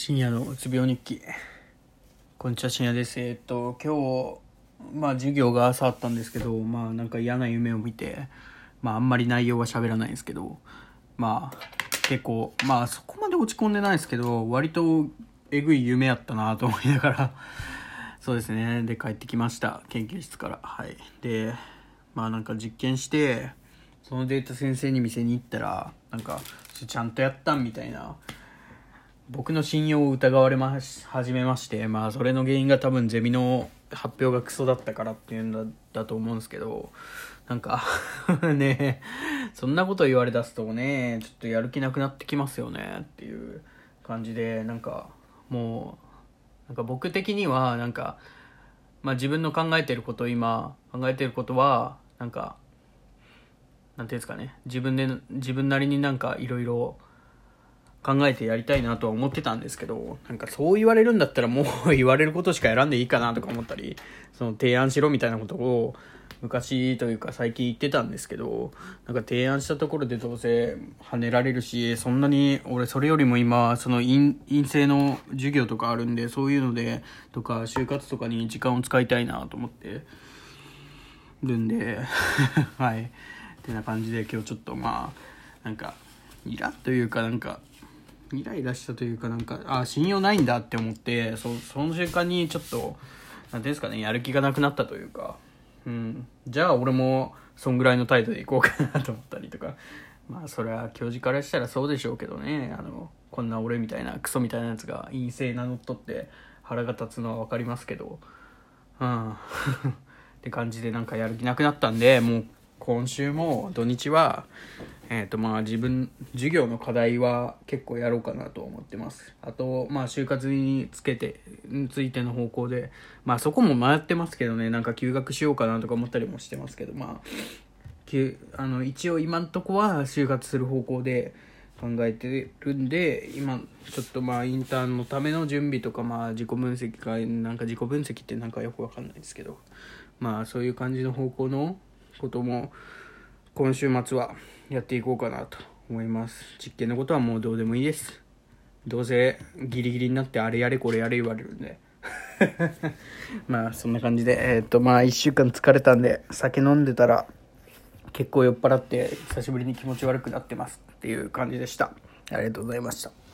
深夜のうつ病日記。こんにちは深夜です。えっと今日まあ授業が朝あったんですけどまあなんか嫌な夢を見てまああんまり内容は喋らないんですけどまあ結構まあそこまで落ち込んでないですけど割とえぐい夢やったなと思いながら そうですね。で帰ってきました。研究室から。はい。でまあなんか実験してそのデータ先生に見せに行ったらなんかちゃんとやったんみたいな僕の信用を疑われまし始めましてまあそれの原因が多分ゼミの発表がクソだったからっていうんだだと思うんですけどなんか ねそんなこと言われだすとねちょっとやる気なくなってきますよねっていう感じでなんかもうなんか僕的にはなんかまあ自分の考えてること今考えてることはなんかなんていうんですかね自分で自分なりになんかいろいろ考えてやりたいなとは思ってたんですけど、なんかそう言われるんだったらもう 言われることしか選んでいいかなとか思ったり、その提案しろみたいなことを昔というか最近言ってたんですけど、なんか提案したところでどうせ跳ねられるし、そんなに俺それよりも今、その陰性の授業とかあるんで、そういうので、とか就活とかに時間を使いたいなと思ってるんで、はい。ってな感じで今日ちょっとまあ、なんか、イラというかなんか、イライラしたというかなんかあ信用ないんだって思ってそその瞬間にちょっと何ていうんですかねやる気がなくなったというか、うん、じゃあ俺もそんぐらいの態度でいこうかなと思ったりとか。まあそれは教授からしたらそうでしょうけどね。あのこんな俺みたいなクソみたいなやつが陰性名乗っとって腹が立つのは分かりますけど。うん。って感じでなんかやる気なくなったんでもう今週も土日はえっ、ー、とまあ自分、授業の課題は結構やろうかなと思ってます。あと、まあ就活につけて、についての方向で、まあそこも迷ってますけどね、なんか休学しようかなとか思ったりもしてますけど、まあ、あの一応今んとこは就活する方向で考えてるんで、今ちょっとまあインターンのための準備とか、まあ自己分析か、なんか自己分析ってなんかよくわかんないですけど、まあそういう感じの方向のことも、今週末はやっていこうかなと思います。実験のことはもうどうでもいいです。どうせギリギリになってあれやれこれやれ言われるんで。まあそんな感じで。えー、っとまあ1週間疲れたんで酒飲んでたら結構酔っ払って久しぶりに気持ち悪くなってますっていう感じでした。ありがとうございました。